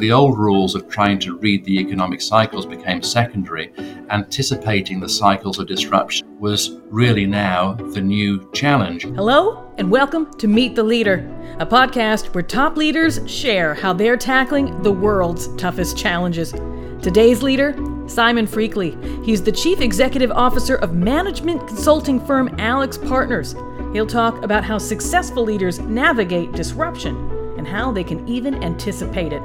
The old rules of trying to read the economic cycles became secondary. Anticipating the cycles of disruption was really now the new challenge. Hello, and welcome to Meet the Leader, a podcast where top leaders share how they're tackling the world's toughest challenges. Today's leader, Simon Freakley. He's the Chief Executive Officer of management consulting firm AlixPartners. He'll talk about how successful leaders navigate disruption and how they can even anticipate it.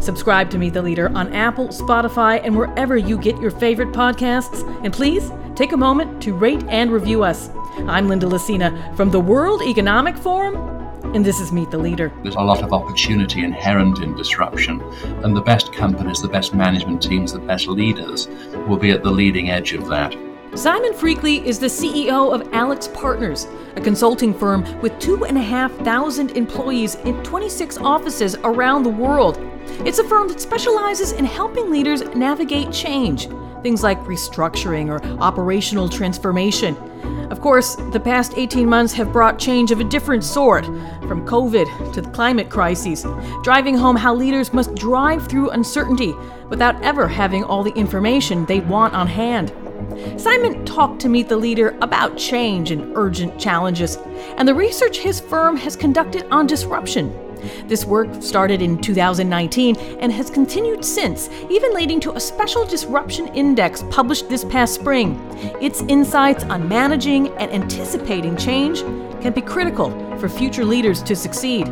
Subscribe to Meet the Leader on Apple, Spotify, and wherever you get your favorite podcasts. And please take a moment to rate and review us. I'm Linda Lacina from the World Economic Forum, and this is Meet the Leader. There's a lot of opportunity inherent in disruption, and the best companies, the best management teams, the best leaders will be at the leading edge of that. Simon Freakley is the CEO of AlixPartners, a consulting firm with 2,500 employees in 26 offices around the world. It's a firm that specializes in helping leaders navigate change, things like restructuring or operational transformation. Of course, the past 18 months have brought change of a different sort, from COVID to the climate crises, driving home how leaders must drive through uncertainty without ever having all the information they want on hand. Simon talked to Meet the Leader about change and urgent challenges, and the research his firm has conducted on disruption. This work started in 2019 and has continued since, even leading to a special disruption index published this past spring. Its insights on managing and anticipating change can be critical for future leaders to succeed.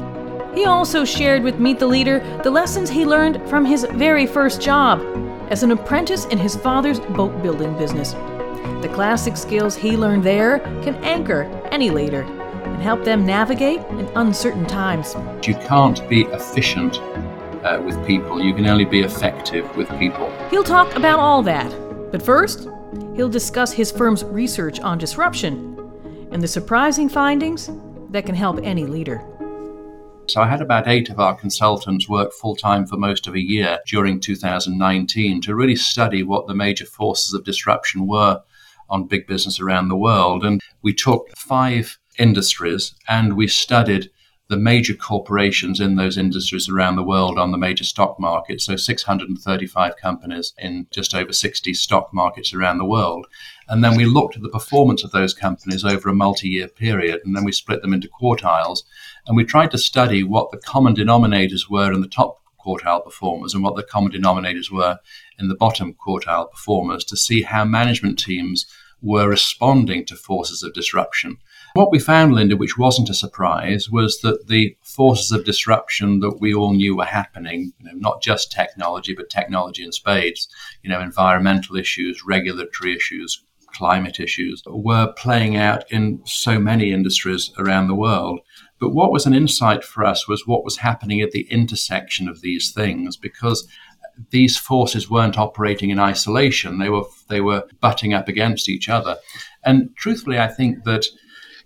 He also shared with Meet the Leader the lessons he learned from his very first job as an apprentice in his father's boat building business. The classic skills he learned there can anchor any leader and help them navigate in uncertain times. You can't be efficient uh, with people, you can only be effective with people. He'll talk about all that. But first, he'll discuss his firm's research on disruption and the surprising findings that can help any leader. So I had about eight of our consultants work full time for most of a year during 2019 to really study what the major forces of disruption were on big business around the world. And we took five industries and we studied the major corporations in those industries around the world on the major stock markets. So 635 companies in just over 60 stock markets around the world. And then we looked at the performance of those companies over a multi year period, and then we split them into quartiles. And we tried to study what the common denominators were in the top quartile performers and what the common denominators were in the bottom quartile performers to see how management teams were responding to forces of disruption. What we found, Linda, which wasn't a surprise, was that the forces of disruption that we all knew were happening, you know, not just technology, but technology in spades, you know, environmental issues, regulatory issues, climate issues, were playing out in so many industries around the world. But what was an insight for us was what was happening at the intersection of these things because these forces weren't operating in isolation. They were they were butting up against each other. And truthfully, I think that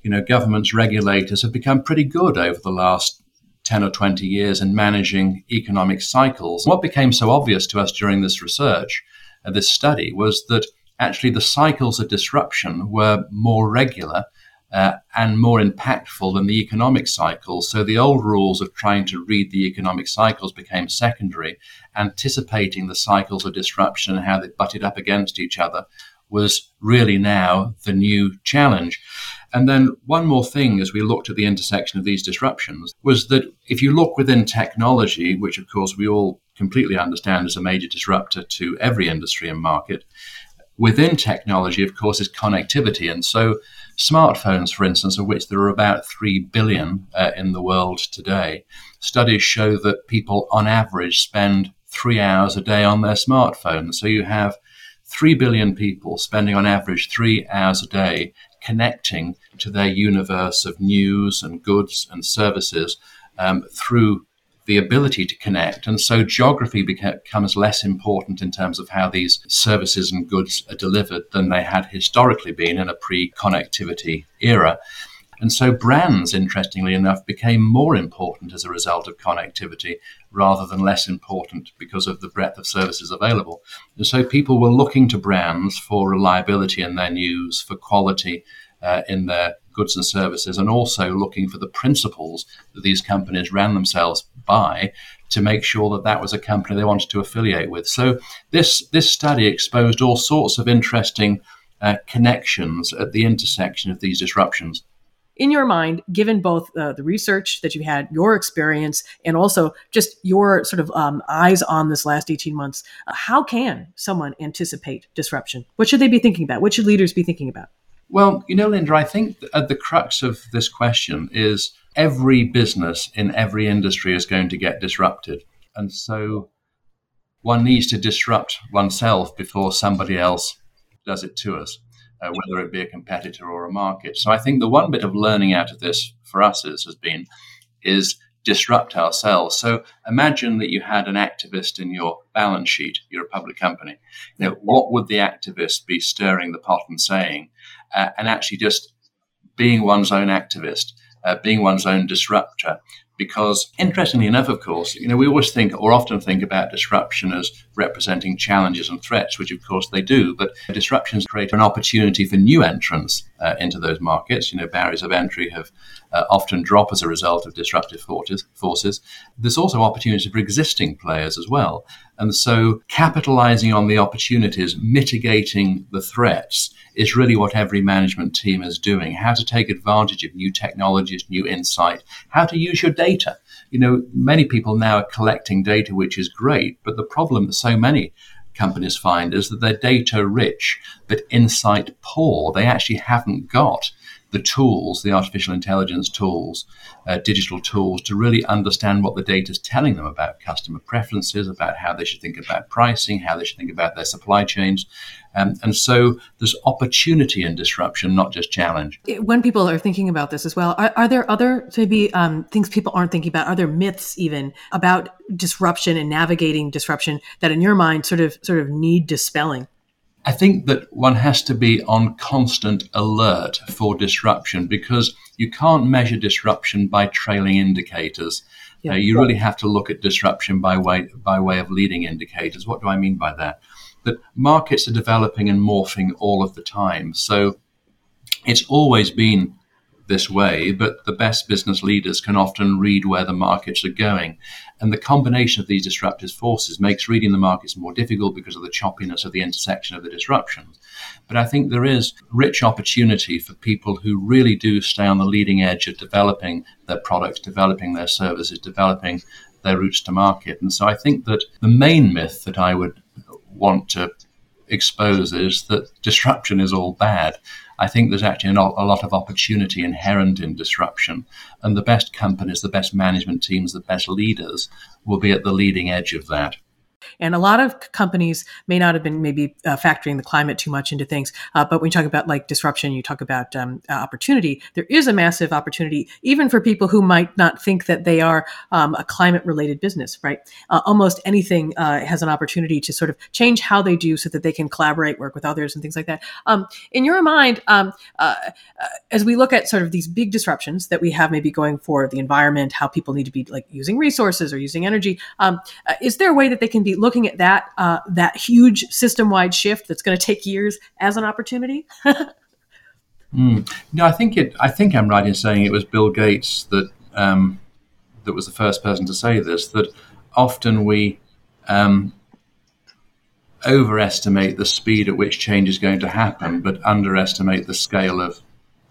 you know governments, regulators have become pretty good over the last 10 or 20 years in managing economic cycles. What became so obvious to us during this research, uh, this study, was that actually the cycles of disruption were more regular uh, and more impactful than the economic cycles. So the old rules of trying to read the economic cycles became secondary. Anticipating the cycles of disruption and how they butted up against each other was really now the new challenge. And then one more thing as we looked at the intersection of these disruptions was that if you look within technology, which of course we all completely understand as a major disruptor to every industry and market, within technology, of course, is connectivity. And so Smartphones, for instance, of which there are about 3 billion uh, in the world today, studies show that people on average spend three hours a day on their smartphone. So you have 3 billion people spending on average three hours a day connecting to their universe of news and goods and services um, through the ability to connect. And so geography becomes less important in terms of how these services and goods are delivered than they had historically been in a pre connectivity era. And so brands, interestingly enough, became more important as a result of connectivity rather than less important because of the breadth of services available. And so people were looking to brands for reliability in their news, for quality uh, in their goods and services, and also looking for the principles that these companies ran themselves by to make sure that that was a company they wanted to affiliate with. So this this study exposed all sorts of interesting uh, connections at the intersection of these disruptions in your mind, given both uh, the research that you had, your experience, and also just your sort of um, eyes on this last 18 months, uh, how can someone anticipate disruption? What should they be thinking about? What should leaders be thinking about? Well, you know, Linda, I think at the crux of this question is every business in every industry is going to get disrupted. And so one needs to disrupt oneself before somebody else does it to us uh, whether it be a competitor or a market. So I think the one bit of learning out of this for us is, has been is disrupt ourselves. So imagine that you had an activist in your balance sheet. You're a public company. You know, what would the activist be stirring the pot and saying? Uh, and actually just being one's own activist, uh, being one's own disruptor, because interestingly enough, of course, you know, we always think or often think about disruption as representing challenges and threats, which of course they do, but disruptions create an opportunity for new entrants uh, into those markets. You know, barriers of entry have uh, often drop as a result of disruptive forces. There's also opportunity for existing players as well. And so capitalizing on the opportunities, mitigating the threats is really what every management team is doing. How to take advantage of new technologies, new insight, how to use your data. You know, many people now are collecting data, which is great, but the problem that so many companies find is that they're data rich, but insight poor. They actually haven't got the tools, the artificial intelligence tools, uh, digital tools, to really understand what the data is telling them about customer preferences, about how they should think about pricing, how they should think about their supply chains. Um, and so there's opportunity in disruption, not just challenge. When people are thinking about this as well, are, are there other maybe um, things people aren't thinking about? Are there myths even about disruption and navigating disruption that, in your mind, sort of sort of need dispelling? I think that one has to be on constant alert for disruption because you can't measure disruption by trailing indicators. Yeah. Uh, you really have to look at disruption by way by way of leading indicators. What do I mean by that? That markets are developing and morphing all of the time. So it's always been this way, but the best business leaders can often read where the markets are going. And the combination of these disruptive forces makes reading the markets more difficult because of the choppiness of the intersection of the disruptions. But I think there is rich opportunity for people who really do stay on the leading edge of developing their products, developing their services, developing their routes to market. And so I think that the main myth that I would want to expose is that disruption is all bad. I think there's actually a lot of opportunity inherent in disruption. And the best companies, the best management teams, the best leaders will be at the leading edge of that. And a lot of companies may not have been maybe uh, factoring the climate too much into things. Uh, but when you talk about like disruption, you talk about um, uh, opportunity. There is a massive opportunity, even for people who might not think that they are um, a climate related business, right? Uh, almost anything uh, has an opportunity to sort of change how they do so that they can collaborate, work with others, and things like that. Um, in your mind, um, uh, as we look at sort of these big disruptions that we have maybe going for the environment, how people need to be like using resources or using energy, um, is there a way that they can be looking at that uh, that huge system wide shift that's going to take years as an opportunity? mm. No, I think it. I think I'm right in saying it was Bill Gates that um, that was the first person to say this. That often we um, overestimate the speed at which change is going to happen, but underestimate the scale of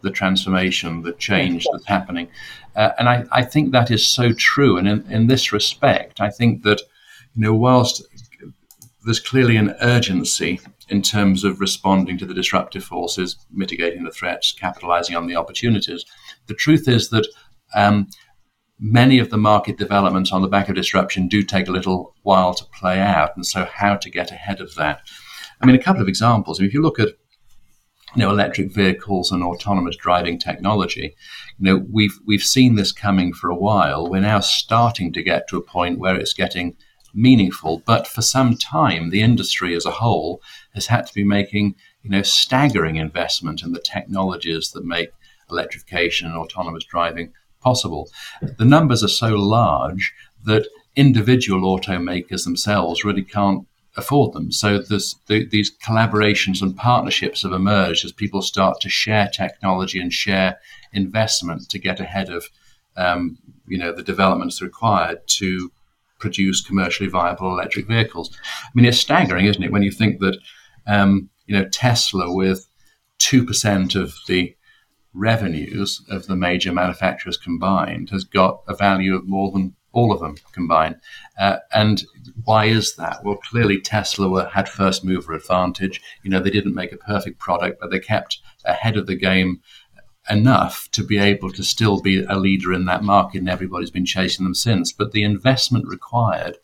the transformation, the change that's happening. Uh, and I, I, think that is so true. And in, in this respect, I think that you know, whilst there's clearly an urgency in terms of responding to the disruptive forces, mitigating the threats, capitalizing on the opportunities, the truth is that um, many of the market developments on the back of disruption do take a little while to play out. And so, how to get ahead of that? I mean, a couple of examples. If you look at you know, electric vehicles and autonomous driving technology. You know, we've we've seen this coming for a while. We're now starting to get to a point where it's getting meaningful. But for some time, the industry as a whole has had to be making, you know, staggering investment in the technologies that make electrification and autonomous driving possible. The numbers are so large that individual automakers themselves really can't afford them. So the, these collaborations and partnerships have emerged as people start to share technology and share investment to get ahead of, um, you know, the developments required to produce commercially viable electric vehicles. I mean, it's staggering, isn't it, when you think that um, you know Tesla with two percent of the revenues of the major manufacturers combined has got a value of more than all of them combined. Uh, and why is that? Well, clearly Tesla were, had first mover advantage. You know, they didn't make a perfect product, but they kept ahead of the game enough to be able to still be a leader in that market, and everybody's been chasing them since. But the investment required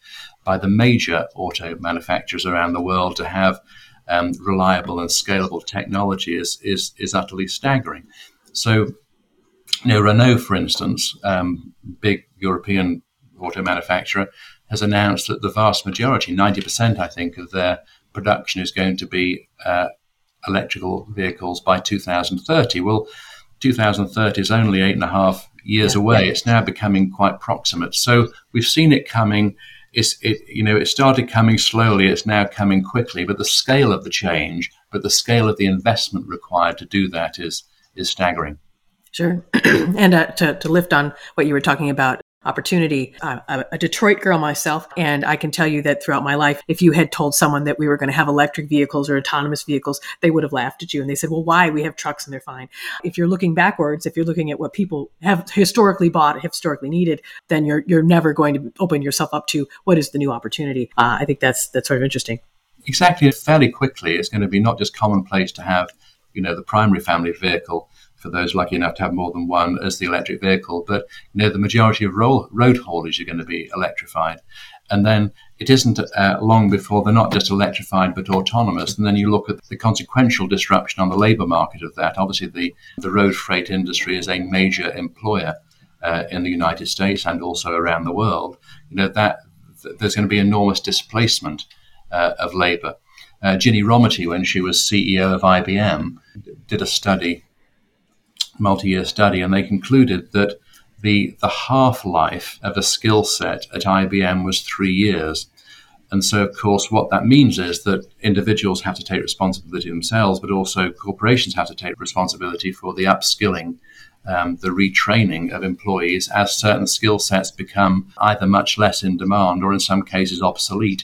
by the major auto manufacturers around the world to have um, reliable and scalable technology is, is, is utterly staggering. So, you know, Renault, for instance, um, big European auto manufacturer, has announced that the vast majority, 90%, I think, of their production is going to be uh, electrical vehicles by 2030. Well, 2030 is only eight and a half years yeah, away. It's now becoming quite proximate. So we've seen it coming. It's, it, you know, it started coming slowly. It's now coming quickly. But the scale of the change, but the scale of the investment required to do that is is staggering. Sure. and uh, to, to lift on what you were talking about, opportunity. I'm a Detroit girl myself, and I can tell you that throughout my life, if you had told someone that we were going to have electric vehicles or autonomous vehicles, they would have laughed at you and they said, Well, why? We have trucks and they're fine. If you're looking backwards, if you're looking at what people have historically bought, historically needed, then you're you're never going to open yourself up to what is the new opportunity. Uh, I think that's that's sort of interesting. Exactly. Fairly quickly, it's going to be not just commonplace to have, you know, the primary family vehicle for those lucky enough to have more than one as the electric vehicle. But you know, the majority of road, haulage are going to be electrified. And then it isn't uh, long before they're not just electrified but autonomous. And then you look at the consequential disruption on the labour market of that. Obviously, the, the road freight industry is a major employer uh, in the United States and also around the world. You know that th- there's going to be enormous displacement uh, of labour. Uh, Ginny Rometty, when she was CEO of IBM, did a study multi-year study, and they concluded that the the half life of a skill set at IBM was three years. And so, of course, what that means is that individuals have to take responsibility themselves, but also corporations have to take responsibility for the upskilling, um, the retraining of employees as certain skill sets become either much less in demand or, in some cases, obsolete.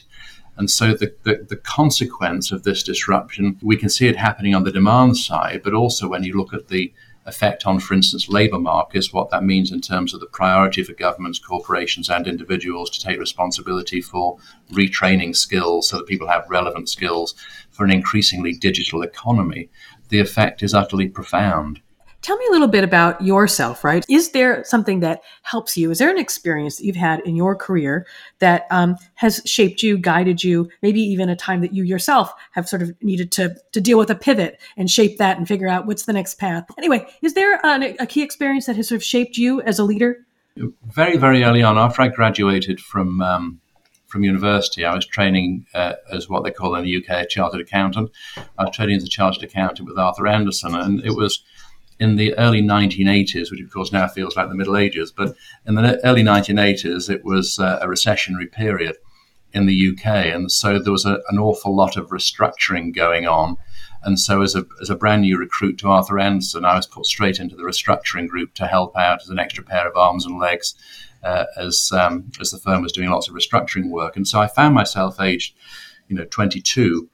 And so the, the, the, consequence of this disruption, we can see it happening on the demand side, but also when you look at the effect on, for instance, labour markets, what that means in terms of the priority for governments, corporations, and individuals to take responsibility for retraining skills so that people have relevant skills for an increasingly digital economy, the effect is utterly profound. Tell me a little bit about yourself, right? Is there something that helps you? Is there an experience that you've had in your career that um, has shaped you, guided you, maybe even a time that you yourself have sort of needed to, to deal with a pivot and shape that and figure out what's the next path? Anyway, is there a, a key experience that has sort of shaped you as a leader? Very, very early on, after I graduated from um, from university, I was training uh, as what they call in the UK a chartered accountant. I was training as a chartered accountant with Arthur Andersen, and it was in the early 1980s, which of course now feels like the Middle Ages, but in the early 1980s, it was uh, a recessionary period in the UK. And so there was a, an awful lot of restructuring going on. And so, as a, as a brand new recruit to Arthur Andersen, I was put straight into the restructuring group to help out as an extra pair of arms and legs uh, as, um, as the firm was doing lots of restructuring work. And so I found myself aged, you know, 22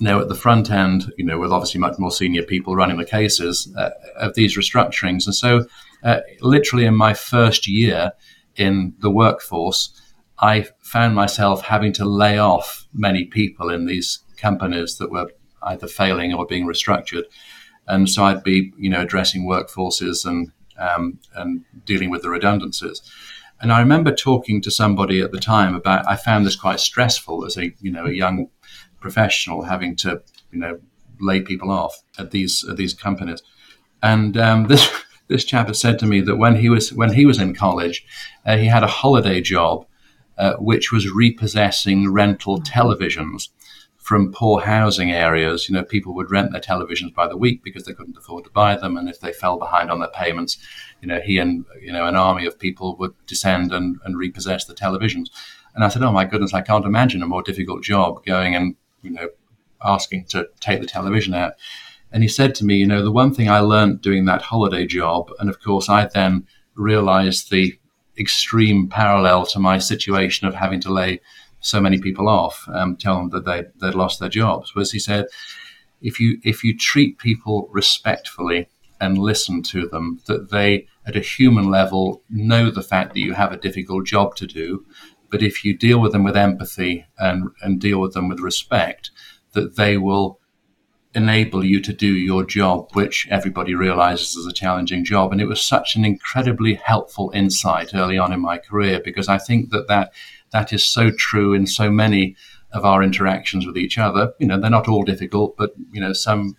now, at the front end, you know, with obviously much more senior people running the cases uh, of these restructurings. And so, uh, literally in my first year in the workforce, I found myself having to lay off many people in these companies that were either failing or being restructured. And so I'd be, you know, addressing workforces and um, and dealing with the redundancies. And I remember talking to somebody at the time about I found this quite stressful as a you know a young professional having to, you know, lay people off at these at these companies. And um, this this chap has said to me that when he was when he was in college, uh, he had a holiday job, uh, which was repossessing rental televisions from poor housing areas. You know, people would rent their televisions by the week because they couldn't afford to buy them, and if they fell behind on their payments, you know, he and you know an army of people would descend and, and repossess the televisions. And I said, "Oh my goodness, I can't imagine a more difficult job going and you know, asking to take the television out. And he said to me, you know, the one thing I learned doing that holiday job, and of course I then realized the extreme parallel to my situation of having to lay so many people off, um, tell them that they they'd lost their jobs. Was he said, if you if you treat people respectfully and listen to them, that they at a human level know the fact that you have a difficult job to do, but if you deal with them with empathy and and deal with them with respect, that they will enable you to do your job, which everybody realizes is a challenging job. And it was such an incredibly helpful insight early on in my career because I think that that, that is so true in so many of our interactions with each other. You know, they're not all difficult, but, you know, some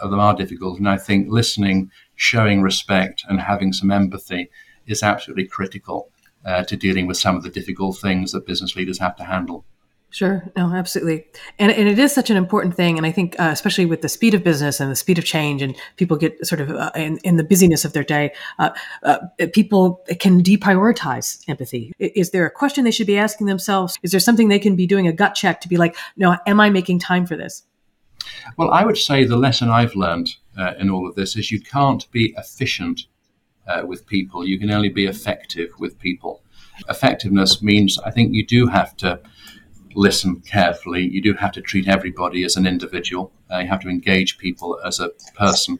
of them are difficult. And I think listening, showing respect, and having some empathy is absolutely critical uh, to dealing with some of the difficult things that business leaders have to handle. Sure. No, absolutely. And, and it is such an important thing. And I think, uh, especially with the speed of business and the speed of change, and people get sort of uh, in, in, the busyness of their day, uh, uh people can deprioritize empathy. Is there a question they should be asking themselves? Is there something they can be doing a gut check to be like, no, am I making time for this? Well, I would say the lesson I've learned uh, in all of this is you can't be efficient uh, with people. You can only be effective with people. Effectiveness means I think you do have to listen carefully. You do have to treat everybody as an individual. Uh, you have to engage people as a person.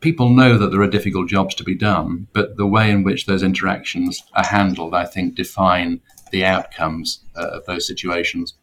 People know that there are difficult jobs to be done, but the way in which those interactions are handled, I think, define the outcomes uh, of those situations.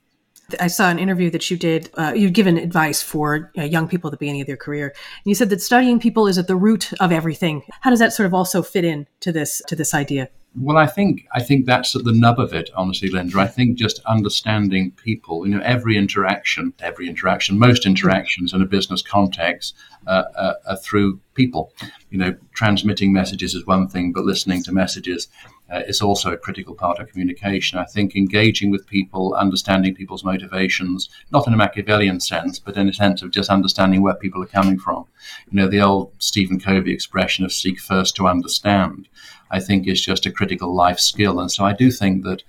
I saw an interview that you did. Uh, you'd given advice for young people at the beginning of their career, and you said that studying people is at the root of everything. How does that sort of also fit in to this to this idea? Well, I think I think that's at the nub of it, honestly, Linda. I think just understanding people. You know, every interaction, every interaction, most interactions in a business context uh, uh, are through people. You know, transmitting messages is one thing, but listening to messages uh, is also a critical part of communication. I think engaging with people, understanding people's motivations, not in a Machiavellian sense, but in a sense of just understanding where people are coming from. You know, the old Stephen Covey expression of seek first to understand. I think is just a critical life skill. And so I do think that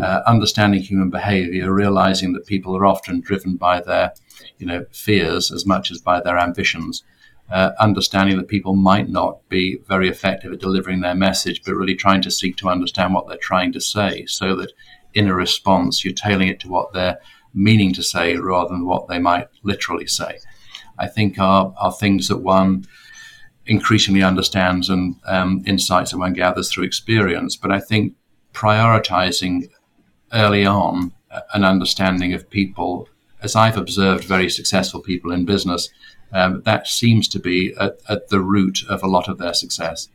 uh, understanding human behavior, realizing that people are often driven by their, you know, fears as much as by their ambitions, uh, understanding that people might not be very effective at delivering their message, but really trying to seek to understand what they're trying to say so that in a response, you're tailing it to what they're meaning to say rather than what they might literally say. I think are, are things that one increasingly understands and um, insights that one gathers through experience. But I think prioritizing early on an understanding of people, as I've observed very successful people in business, um, that seems to be at, at, the root of a lot of their success.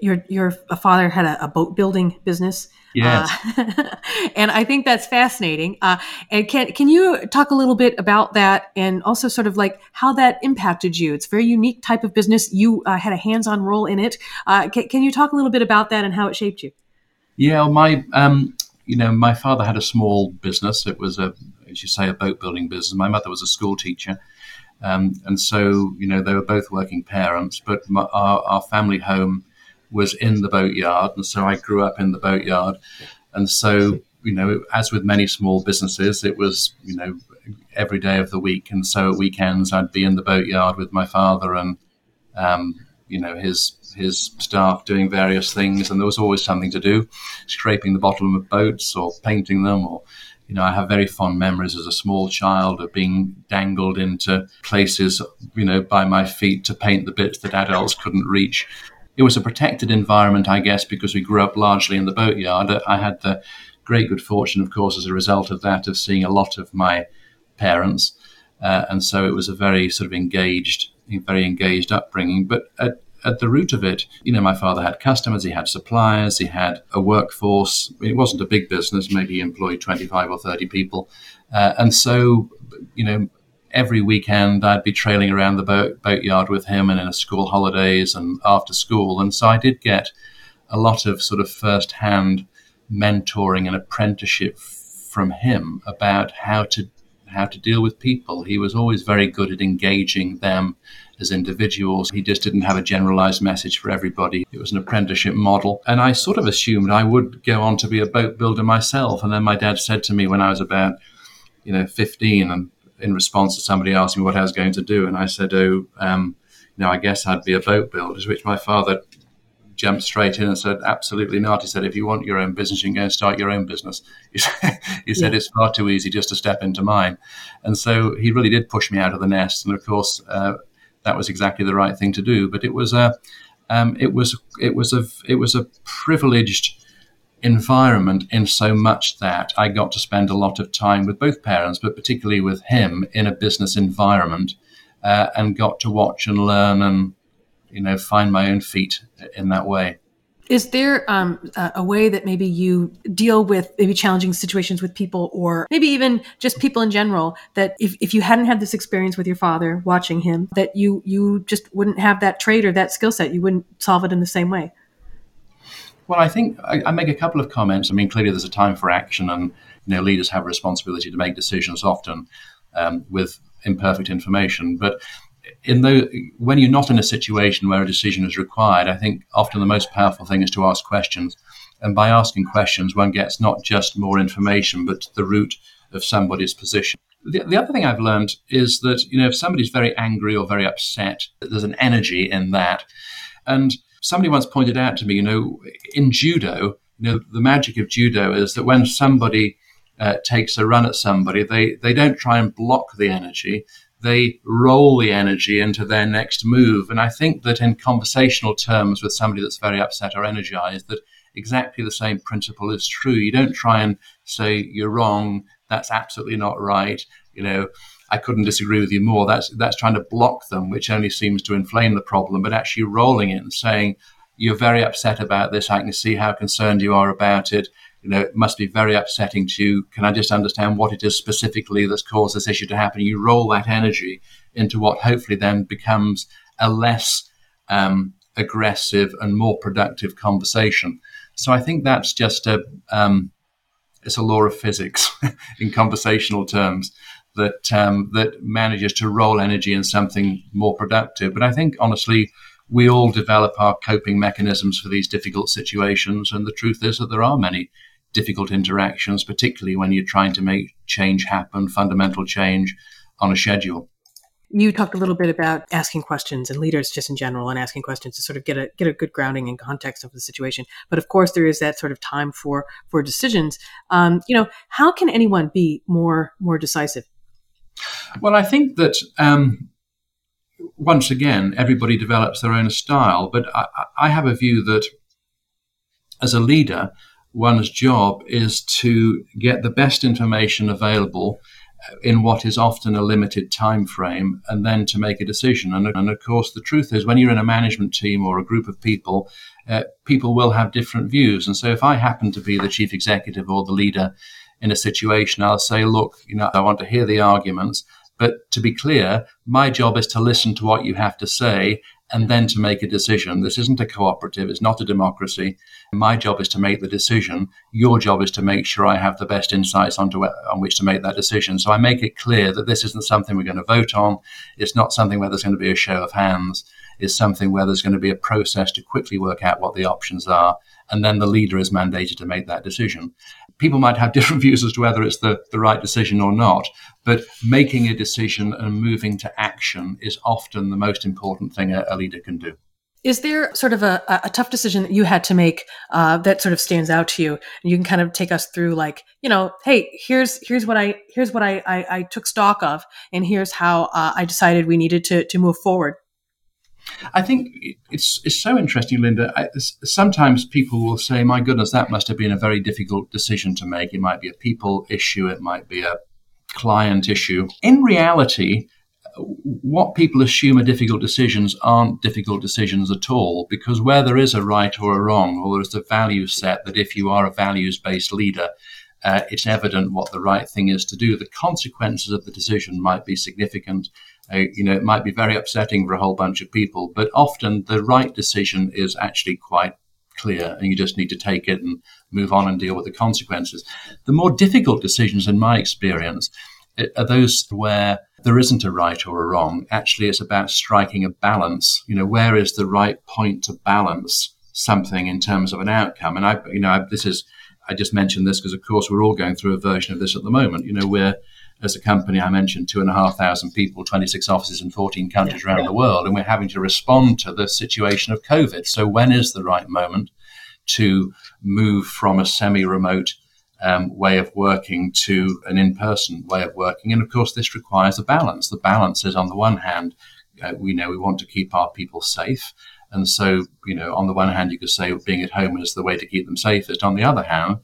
Your your father had a, a boat building business. Yes. Uh, and I think that's fascinating. Uh, and can can you talk a little bit about that and also sort of like how that impacted you? It's a very unique type of business. You uh, had a hands on role in it. Uh, can, can, you talk a little bit about that and how it shaped you? Yeah, my um, you know my father had a small business. It was a as you say a boat building business. My mother was a school teacher. Um, and so, you know, they were both working parents, but my, our, our family home was in the boatyard, and so I grew up in the boatyard. And so, you know, as with many small businesses, it was, you know, every day of the week. And so at weekends, I'd be in the boatyard with my father and, um, you know, his his staff doing various things, and there was always something to do, scraping the bottom of boats or painting them or you know, I have very fond memories as a small child of being dangled into places, you know, by my feet to paint the bits that adults couldn't reach it was a protected environment, I guess, because we grew up largely in the boatyard. I had the great good fortune, of course, as a result of that, of seeing a lot of my parents. Uh, and so it was a very sort of engaged, very engaged upbringing. But at, at the root of it, you know, my father had customers, he had suppliers, he had a workforce. It wasn't a big business, maybe he employed 25 or 30 people. Uh, and so, you know, every weekend I'd be trailing around the boat, boatyard with him and in a school holidays and after school. And so I did get a lot of sort of first hand mentoring and apprenticeship from him about how to how to deal with people. He was always very good at engaging them as individuals. He just didn't have a generalized message for everybody. It was an apprenticeship model. And I sort of assumed I would go on to be a boat builder myself. And then my dad said to me when I was about, you know, 15 and in response to somebody asking me what I was going to do, and I said, "Oh, um, you know, I guess I'd be a boat builder." To which my father jumped straight in and said, absolutely not. He said, if you want your own business, you can go and start your own business. He said, he said yeah. it's far too easy just to step into mine. And so he really did push me out of the nest. And of course, uh, that was exactly the right thing to do. But it was a, um, it was, it was a, it was a privileged environment in so much that I got to spend a lot of time with both parents, but particularly with him in a business environment, uh, and got to watch and learn and you know find my own feet in that way. Is there um, a way that maybe you deal with maybe challenging situations with people, or maybe even just people in general, that if, if you hadn't had this experience with your father watching him, that you you just wouldn't have that trait or that skill set, you wouldn't solve it in the same way? Well, I think I, I, make a couple of comments. I mean, clearly there's a time for action, and you know, leaders have a responsibility to make decisions often um, with imperfect information. But in the when you're not in a situation where a decision is required, I think often the most powerful thing is to ask questions. And by asking questions, one gets not just more information, but the root of somebody's position. The, the other thing I've learned is that you know if somebody's very angry or very upset, there's an energy in that, and somebody once pointed out to me, you know, in judo, you know, the magic of judo is that when somebody uh, takes a run at somebody, they, they don't try and block the energy. They roll the energy into their next move. And I think that in conversational terms with somebody that's very upset or energized, that exactly the same principle is true. You don't try and say, you're wrong, that's absolutely not right. You know, I couldn't disagree with you more. That's that's trying to block them, which only seems to inflame the problem. But actually rolling it and saying, "You're very upset about this. I can see how concerned you are about it. You know, it must be very upsetting to you. Can I just understand what it is specifically that's caused this issue to happen?" You roll that energy into what hopefully then becomes a less um, aggressive and more productive conversation. So I think that's just a um, it's a law of physics in conversational terms that um, that manages to roll energy in something more productive. But I think honestly, we all develop our coping mechanisms for these difficult situations, and the truth is that there are many difficult interactions, particularly when you're trying to make change happen, fundamental change on a schedule. You talked a little bit about asking questions and leaders just in general and asking questions to sort of get a get a good grounding and context of the situation. But of course, there is that sort of time for for decisions. Um, you know, how can anyone be more more decisive? Well, I think that um, once again, everybody develops their own style, but I, I have a view that as a leader, one's job is to get the best information available in what is often a limited time frame and then to make a decision and, and of course the truth is when you're in a management team or a group of people uh, people will have different views and so if i happen to be the chief executive or the leader in a situation, I'll say, look, you know, I want to hear the arguments. But to be clear, my job is to listen to what you have to say and then to make a decision. This isn't a cooperative, it's not a democracy. My job is to make the decision. Your job is to make sure I have the best insights onto on which to make that decision. So I make it clear that this isn't something we're going to vote on. It's not something where there's going to be a show of hands. It's something where there's going to be a process to quickly work out what the options are. And then the leader is mandated to make that decision people might have different views as to whether it's the, the right decision or not, but making a decision and moving to action is often the most important thing a, a leader can do. Is there sort of a, a tough decision that you had to make uh, that sort of stands out to you, and you can kind of take us through, like, you know, hey, here's here's what I here's what I I, I took stock of, and here's how uh, I decided we needed to to move forward. I think it's it's so interesting, Linda. I, sometimes people will say, "My goodness, that must have been a very difficult decision to make." It might be a people issue, it might be a client issue. In reality, what people assume are difficult decisions aren't difficult decisions at all, because where there is a right or a wrong, or there is a value set that if you are a values based leader, uh, it's evident what the right thing is to do. The consequences of the decision might be significant uh, you know, it might be very upsetting for a whole bunch of people, but often the right decision is actually quite clear and you just need to take it and move on and deal with the consequences. The more difficult decisions, in my experience, are those where there isn't a right or a wrong. Actually, it's about striking a balance. You know, where is the right point to balance something in terms of an outcome? And I, you know, I, this is, I just mentioned this because, of course, we're all going through a version of this at the moment. You know, we're as a company, I mentioned two and a half thousand people, 26 offices in 14 countries around the world, and we're having to respond to the situation of COVID. So, when is the right moment to move from a semi remote um, way of working to an in person way of working? And of course, this requires a balance. The balance is, on the one hand, uh, we know we want to keep our people safe. And so, you know, on the one hand, you could say being at home is the way to keep them safest. On the other hand,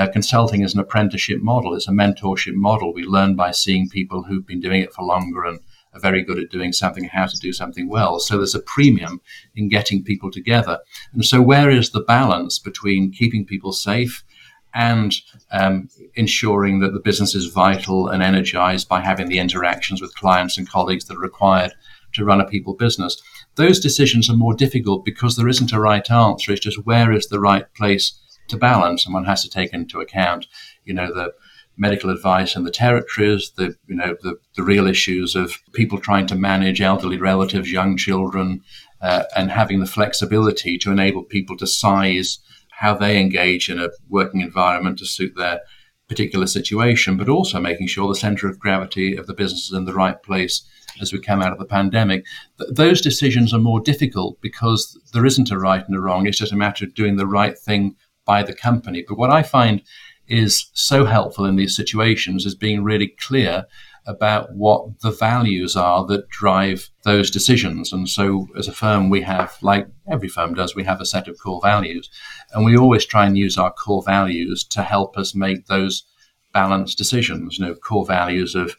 uh, consulting is an apprenticeship model. It's a mentorship model. We learn by seeing people who've been doing it for longer and are very good at doing something, how to do something well. So there's a premium in getting people together. And so, where is the balance between keeping people safe and um, ensuring that the business is vital and energized by having the interactions with clients and colleagues that are required to run a people business? Those decisions are more difficult because there isn't a right answer. It's just where is the right place to balance, and one has to take into account, you know, the medical advice in the territories, the you know the, the real issues of people trying to manage elderly relatives, young children, uh, and having the flexibility to enable people to size how they engage in a working environment to suit their particular situation, but also making sure the center of gravity of the business is in the right place as we come out of the pandemic. Th- those decisions are more difficult because there isn't a right and a wrong. It's just a matter of doing the right thing by the company. But what I find is so helpful in these situations is being really clear about what the values are that drive those decisions. And so, as a firm, we have, like every firm does, we have a set of core values. And we always try and use our core values to help us make those balanced decisions, you know, core values of,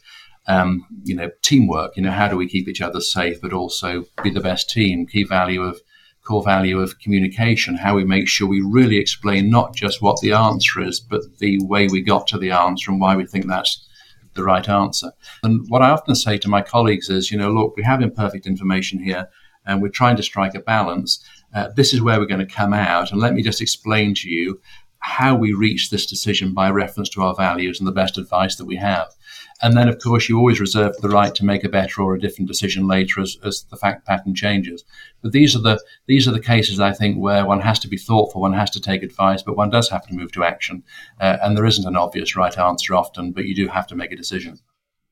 um, you know, teamwork, you know, how do we keep each other safe, but also be the best team, key value of core value of communication, how we make sure we really explain not just what the answer is, but the way we got to the answer and why we think that's the right answer. And what I often say to my colleagues is, you know, look, we have imperfect information here and we're trying to strike a balance. Uh, this is where we're going to come out. And let me just explain to you how we reach this decision by reference to our values and the best advice that we have. And then, of course, you always reserve the right to make a better or a different decision later as, as the fact pattern changes. But these are the these are the cases I think where one has to be thoughtful, one has to take advice, but one does have to move to action. Uh, and there isn't an obvious right answer often, but you do have to make a decision.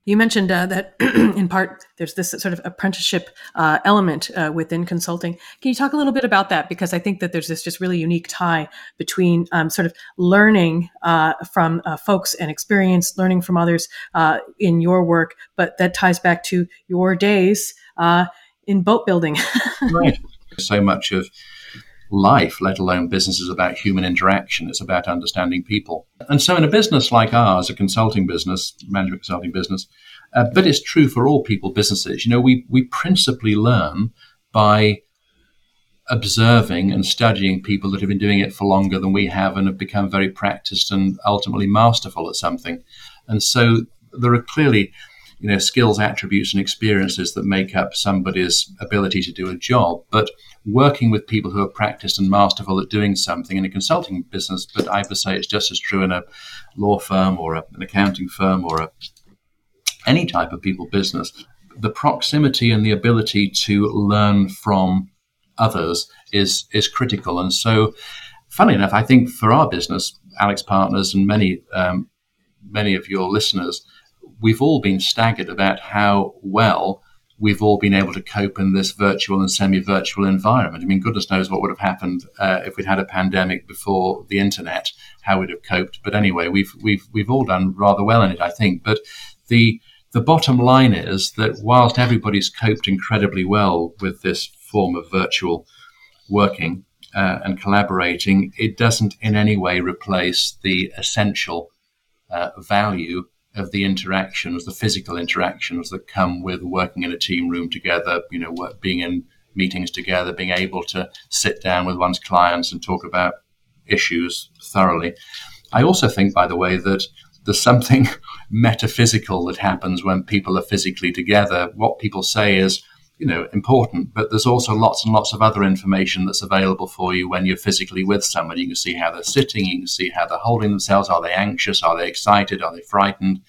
You mentioned uh, that in part there's this sort of apprenticeship uh, element uh, within consulting. Can you talk a little bit about that? Because I think that there's this just really unique tie between um, sort of learning uh, from uh, folks and experience, learning from others uh, in your work, but that ties back to your days in boat building. right. So much of life, let alone business, is about human interaction. It's about understanding people. And so, in a business like ours, a consulting business, management consulting business, uh, but it's true for all people businesses. You know, we we principally learn by observing and studying people that have been doing it for longer than we have and have become very practiced and ultimately masterful at something. And so, there are clearly you know skills attributes and experiences that make up somebody's ability to do a job but working with people who are practiced and masterful at doing something in a consulting business, but I would say it's just as true in a law firm or a, an accounting firm or a, any type of people business. The proximity and the ability to learn from others is is critical. And so, funny enough, I think for our business, AlixPartners, and many um, many of your listeners, we've all been staggered about how well we've all been able to cope in this virtual and semi-virtual environment. I mean, goodness knows what would have happened uh, if we'd had a pandemic before the internet, how we'd have coped. But anyway, we've we've we've all done rather well in it, I think. But the the bottom line is that whilst everybody's coped incredibly well with this form of virtual working uh, and collaborating, it doesn't in any way replace the essential uh, value of the interactions, the physical interactions that come with working in a team room together, you know, work, being in meetings together, being able to sit down with one's clients and talk about issues thoroughly. I also think, by the way, that there's something metaphysical that happens when people are physically together. What people say is, you know, important, but there's also lots and lots of other information that's available for you when you're physically with somebody. You can see how they're sitting, you can see how they're holding themselves. Are they anxious? Are they excited? Are they frightened?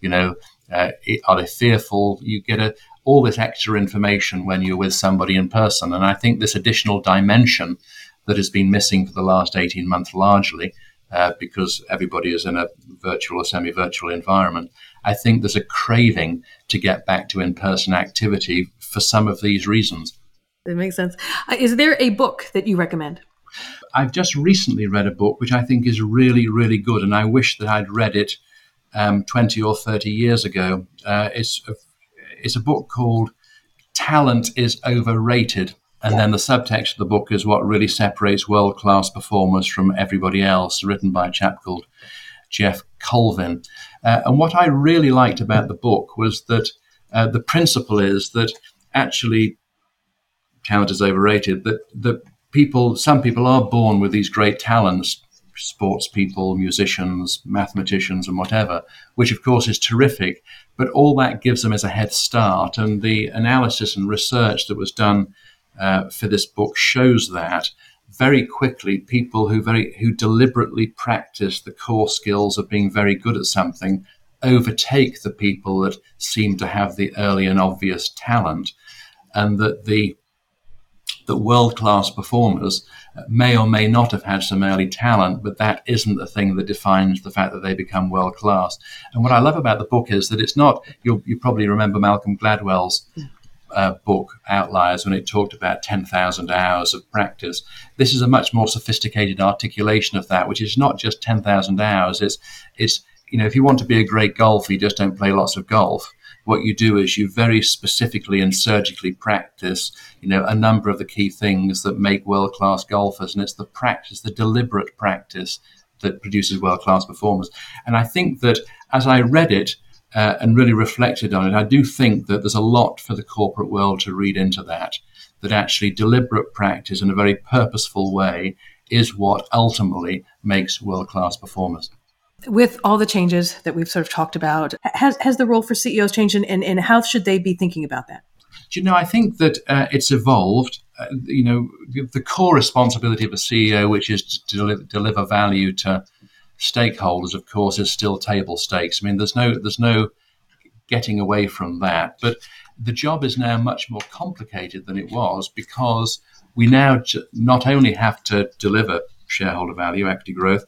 You know, uh, are they fearful? You get a, all this extra information when you're with somebody in person. And I think this additional dimension that has been missing for the last 18 months largely uh, because everybody is in a virtual or semi virtual environment. I think there's a craving to get back to in person activity for some of these reasons. That makes sense. Uh, is there a book that you recommend? I've just recently read a book which I think is really, really good, and I wish that I'd read it um, 20 or 30 years ago. Uh, it's, a, it's a book called Talent is Overrated. And then the subtext of the book is what really separates world class performers from everybody else, written by a chap called Geoff Colvin. Uh, and what I really liked about the book was that uh, the principle is that actually talent is overrated, that, that people, some people are born with these great talents, sports people, musicians, mathematicians, and whatever, which of course is terrific. But all that gives them is a head start. And the analysis and research that was done uh, for this book shows that very quickly people who very who deliberately practice the core skills of being very good at something overtake the people that seem to have the early and obvious talent and that the that world class performers may or may not have had some early talent, but that isn't the thing that defines the fact that they become world class. And what I love about the book is that it's not, you probably remember Malcolm Gladwell's uh, book, Outliers, when it talked about 10,000 hours of practice. This is a much more sophisticated articulation of that, which is not just 10,000 hours. It's, it's, you know, if you want to be a great golfer, you just don't play lots of golf what you do is you very specifically and surgically practice, you know, a number of the key things that make world class golfers, and it's the practice, the deliberate practice that produces world class performers. And I think that as I read it uh, and really reflected on it, I do think that there's a lot for the corporate world to read into that. That actually deliberate practice in a very purposeful way is what ultimately makes world class performers. With all the changes that we've sort of talked about, has, has the role for CEOs changed and, and, and how should they be thinking about that? Do you know, I think that uh, it's evolved. Uh, you know, the core responsibility of a CEO, which is to deliver, deliver value to stakeholders, of course, is still table stakes. I mean, there's no there's no getting away from that. But the job is now much more complicated than it was because we now not only have to deliver shareholder value, equity growth,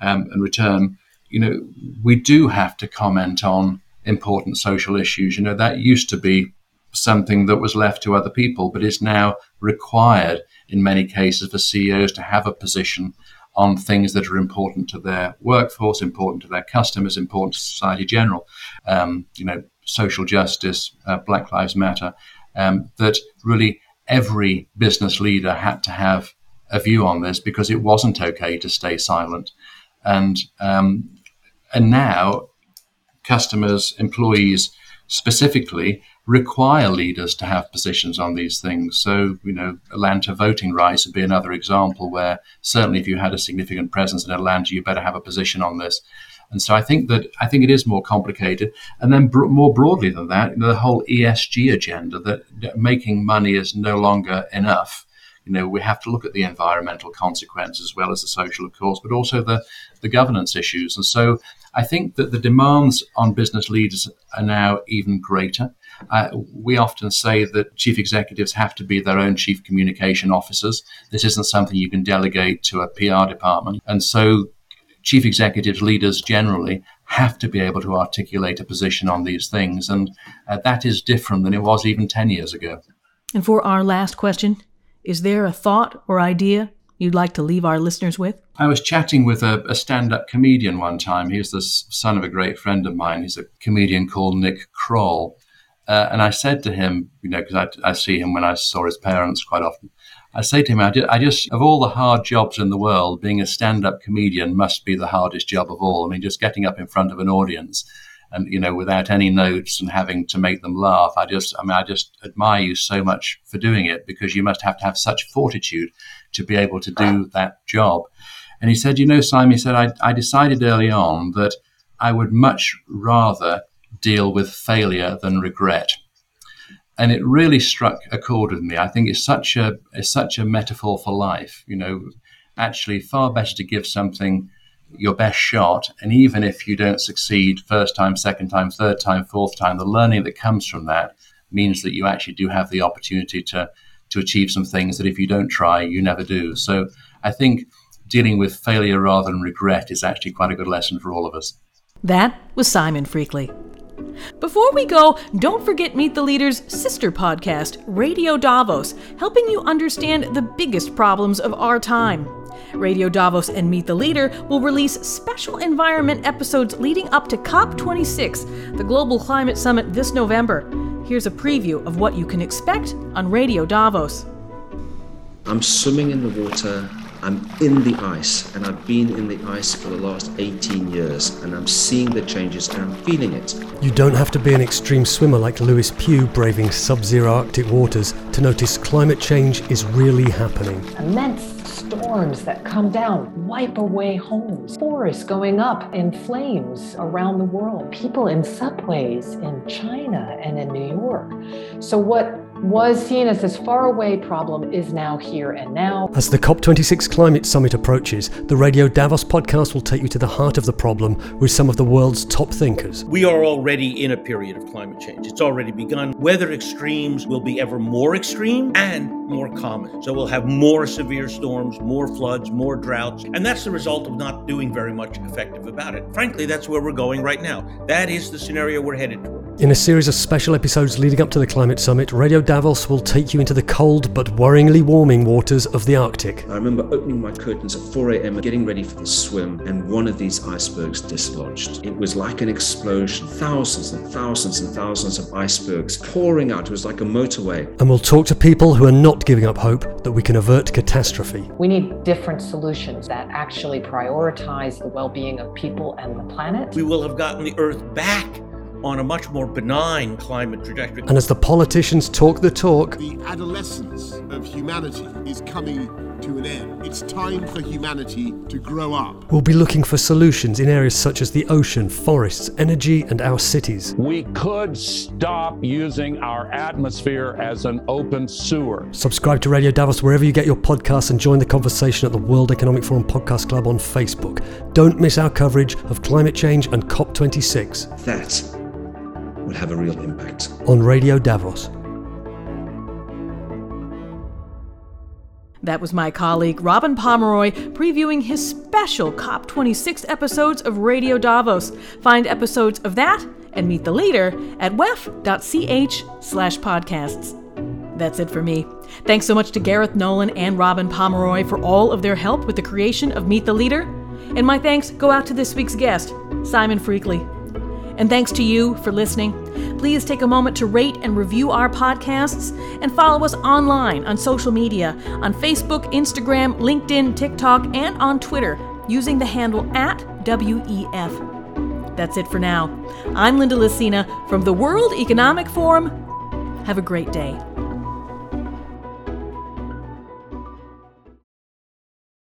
um, and return, you know, we do have to comment on important social issues. You know, that used to be something that was left to other people, but is now required in many cases for CEOs to have a position on things that are important to their workforce, important to their customers, important to society general. Um, you know, social justice, uh, Black Lives Matter. Um, that really every business leader had to have a view on this because it wasn't okay to stay silent, and um, and now customers, employees specifically require leaders to have positions on these things. So, you know, Atlanta voting rights would be another example where certainly if you had a significant presence in Atlanta, you better have a position on this. And so I think that I think it is more complicated. And then br- more broadly than that, you know, the whole ESG agenda that making money is no longer enough you know, we have to look at the environmental consequences as well as the social, of course, but also the, the governance issues. And so I think that the demands on business leaders are now even greater. Uh, we often say that chief executives have to be their own chief communication officers. This isn't something you can delegate to a PR department. And so chief executives, leaders generally, have to be able to articulate a position on these things. And uh, that is different than it was even 10 years ago. And for our last question, is there a thought or idea you'd like to leave our listeners with? I was chatting with a, a stand up comedian one time. He's the son of a great friend of mine. He's a comedian called Nick Kroll. Uh, and I said to him, you know, because I, I, see him when I saw his parents quite often. I say to him, I just, I just, of all the hard jobs in the world, being a stand up comedian must be the hardest job of all. I mean, just getting up in front of an audience and you know without any notes and having to make them laugh i just i mean i just admire you so much for doing it because you must have to have such fortitude to be able to do that job. And he said you know simon he said i, I decided early on that i would much rather deal with failure than regret. And it really struck a chord with me. I think it's such a it's such a metaphor for life you know. Actually far better to give something your best shot. And even if you don't succeed first time, second time, third time, fourth time, the learning that comes from that means that you actually do have the opportunity to to achieve some things that if you don't try, you never do. So I think dealing with failure rather than regret is actually quite a good lesson for all of us. That was Simon Freakley. Before we go, don't forget Meet the Leader's sister podcast, Radio Davos, helping you understand the biggest problems of our time. Radio Davos and Meet the Leader will release special environment episodes leading up to COP26, the Global Climate Summit this November. Here's a preview of what you can expect on Radio Davos. I'm swimming in the water I'm in the ice and I've been in the ice for the last 18 years and I'm seeing the changes and I'm feeling it. You don't have to be an extreme swimmer like Lewis Pugh braving sub zero Arctic waters to notice climate change is really happening. Immense storms that come down wipe away homes, forests going up in flames around the world, people in subways in China and in New York. So, what was seen as this faraway problem is now here and now. As the COP26 climate summit approaches, the Radio Davos podcast will take you to the heart of the problem with some of the world's top thinkers. We are already in a period of climate change. It's already begun. Weather extremes will be ever more extreme and more common. So we'll have more severe storms, more floods, more droughts, and that's the result of not doing very much effective about it. Frankly, that's where we're going right now. That is the scenario we're headed toward. In a series of special episodes leading up to the climate summit, Radio Davos will take you into the cold but worryingly warming waters of the Arctic. I remember opening my curtains at 4 a.m. getting ready for the swim, and one of these icebergs dislodged. It was like an explosion. Thousands and thousands and thousands of icebergs pouring out. It was like a motorway. And we'll talk to people who are not giving up hope that we can avert catastrophe. We need different solutions that actually prioritize the well being of people and the planet. We will have gotten the Earth back on a much more benign climate trajectory. And as the politicians talk the talk, the adolescence of humanity is coming to an end. It's time for humanity to grow up. We'll be looking for solutions in areas such as the ocean, forests, energy, and our cities. We could stop using our atmosphere as an open sewer. Subscribe to Radio Davos wherever you get your podcasts and join the conversation at the World Economic Forum Podcast Club on Facebook. Don't miss our coverage of climate change and COP26. That will have a real impact. On Radio Davos. That was my colleague Robin Pomeroy previewing his special COP26 episodes of Radio Davos. Find episodes of that and meet the leader at wef.ch slash podcasts. That's it for me. Thanks so much to Gareth Nolan and Robin Pomeroy for all of their help with the creation of Meet the Leader. And my thanks go out to this week's guest, Simon Freakley. And thanks to you for listening. Please take a moment to rate and review our podcasts and follow us online on social media on Facebook, Instagram, LinkedIn, TikTok, and on Twitter using the handle at WEF. That's it for now. I'm Linda Lacina from the World Economic Forum. Have a great day.